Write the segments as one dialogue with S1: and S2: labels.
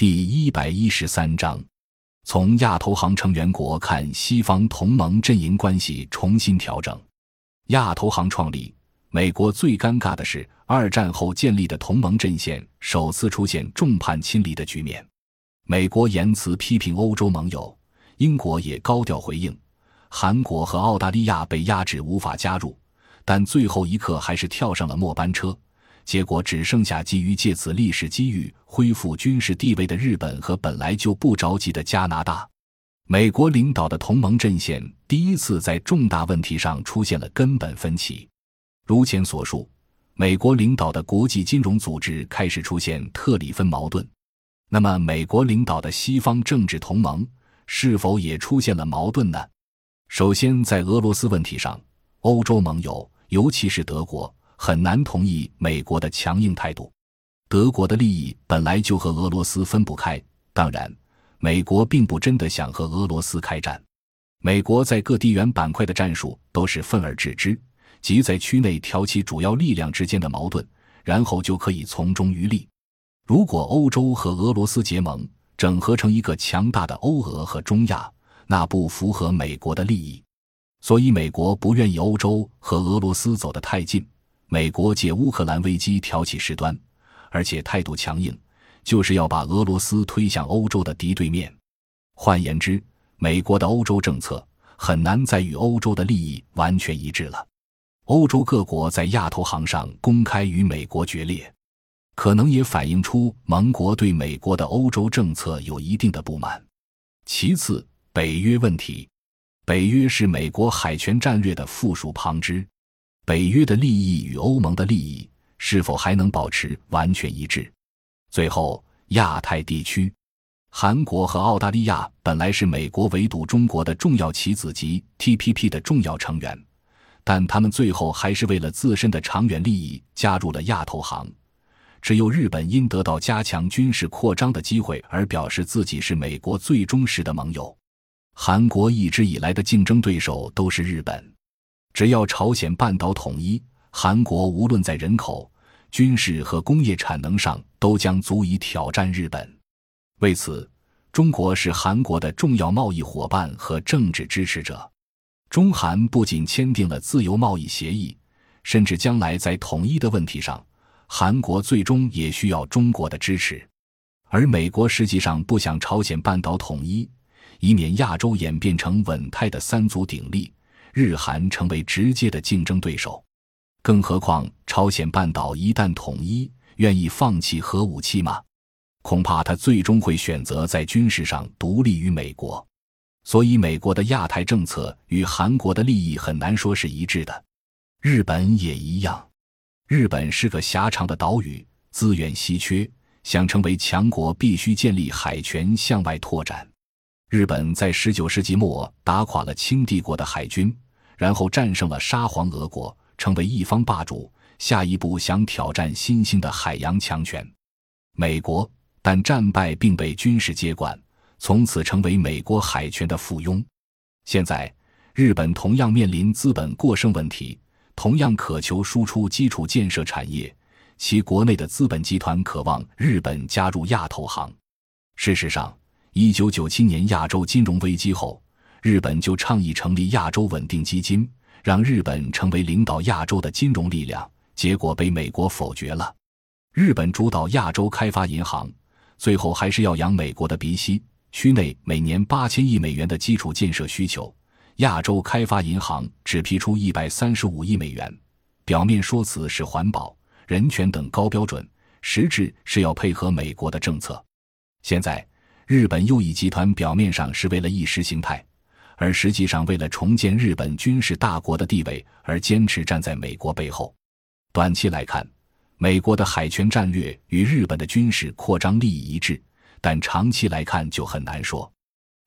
S1: 第一百一十三章，从亚投行成员国看西方同盟阵营关系重新调整。亚投行创立，美国最尴尬的是，二战后建立的同盟阵线首次出现众叛亲离的局面。美国言辞批评欧洲盟友，英国也高调回应，韩国和澳大利亚被压制无法加入，但最后一刻还是跳上了末班车。结果只剩下基于借此历史机遇恢复军事地位的日本和本来就不着急的加拿大。美国领导的同盟阵线第一次在重大问题上出现了根本分歧。如前所述，美国领导的国际金融组织开始出现特里芬矛盾。那么，美国领导的西方政治同盟是否也出现了矛盾呢？首先，在俄罗斯问题上，欧洲盟友，尤其是德国。很难同意美国的强硬态度。德国的利益本来就和俄罗斯分不开，当然，美国并不真的想和俄罗斯开战。美国在各地缘板块的战术都是分而治之，即在区内挑起主要力量之间的矛盾，然后就可以从中渔利。如果欧洲和俄罗斯结盟，整合成一个强大的欧俄和中亚，那不符合美国的利益，所以美国不愿意欧洲和俄罗斯走得太近。美国借乌克兰危机挑起事端，而且态度强硬，就是要把俄罗斯推向欧洲的敌对面。换言之，美国的欧洲政策很难再与欧洲的利益完全一致了。欧洲各国在亚投行上公开与美国决裂，可能也反映出盟国对美国的欧洲政策有一定的不满。其次，北约问题，北约是美国海权战略的附属旁支。北约的利益与欧盟的利益是否还能保持完全一致？最后，亚太地区，韩国和澳大利亚本来是美国围堵中国的重要棋子及 TPP 的重要成员，但他们最后还是为了自身的长远利益加入了亚投行。只有日本因得到加强军事扩张的机会而表示自己是美国最忠实的盟友。韩国一直以来的竞争对手都是日本。只要朝鲜半岛统一，韩国无论在人口、军事和工业产能上都将足以挑战日本。为此，中国是韩国的重要贸易伙伴和政治支持者。中韩不仅签订了自由贸易协议，甚至将来在统一的问题上，韩国最终也需要中国的支持。而美国实际上不想朝鲜半岛统一，以免亚洲演变成稳态的三足鼎立。日韩成为直接的竞争对手，更何况朝鲜半岛一旦统一，愿意放弃核武器吗？恐怕他最终会选择在军事上独立于美国。所以，美国的亚太政策与韩国的利益很难说是一致的。日本也一样，日本是个狭长的岛屿，资源稀缺，想成为强国必须建立海权向外拓展。日本在十九世纪末打垮了清帝国的海军，然后战胜了沙皇俄国，成为一方霸主。下一步想挑战新兴的海洋强权，美国，但战败并被军事接管，从此成为美国海权的附庸。现在，日本同样面临资本过剩问题，同样渴求输出基础建设产业，其国内的资本集团渴望日本加入亚投行。事实上。一九九七年亚洲金融危机后，日本就倡议成立亚洲稳定基金，让日本成为领导亚洲的金融力量，结果被美国否决了。日本主导亚洲开发银行，最后还是要养美国的鼻息。区内每年八千亿美元的基础建设需求，亚洲开发银行只批出一百三十五亿美元，表面说辞是环保、人权等高标准，实质是要配合美国的政策。现在。日本右翼集团表面上是为了意识形态，而实际上为了重建日本军事大国的地位而坚持站在美国背后。短期来看，美国的海权战略与日本的军事扩张利益一致，但长期来看就很难说。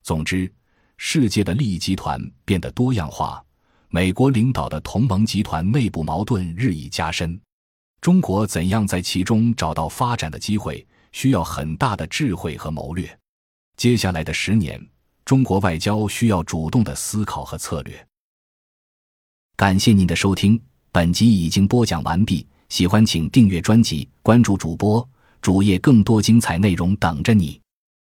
S1: 总之，世界的利益集团变得多样化，美国领导的同盟集团内部矛盾日益加深。中国怎样在其中找到发展的机会，需要很大的智慧和谋略。接下来的十年，中国外交需要主动的思考和策略。感谢您的收听，本集已经播讲完毕。喜欢请订阅专辑，关注主播主页，更多精彩内容等着你。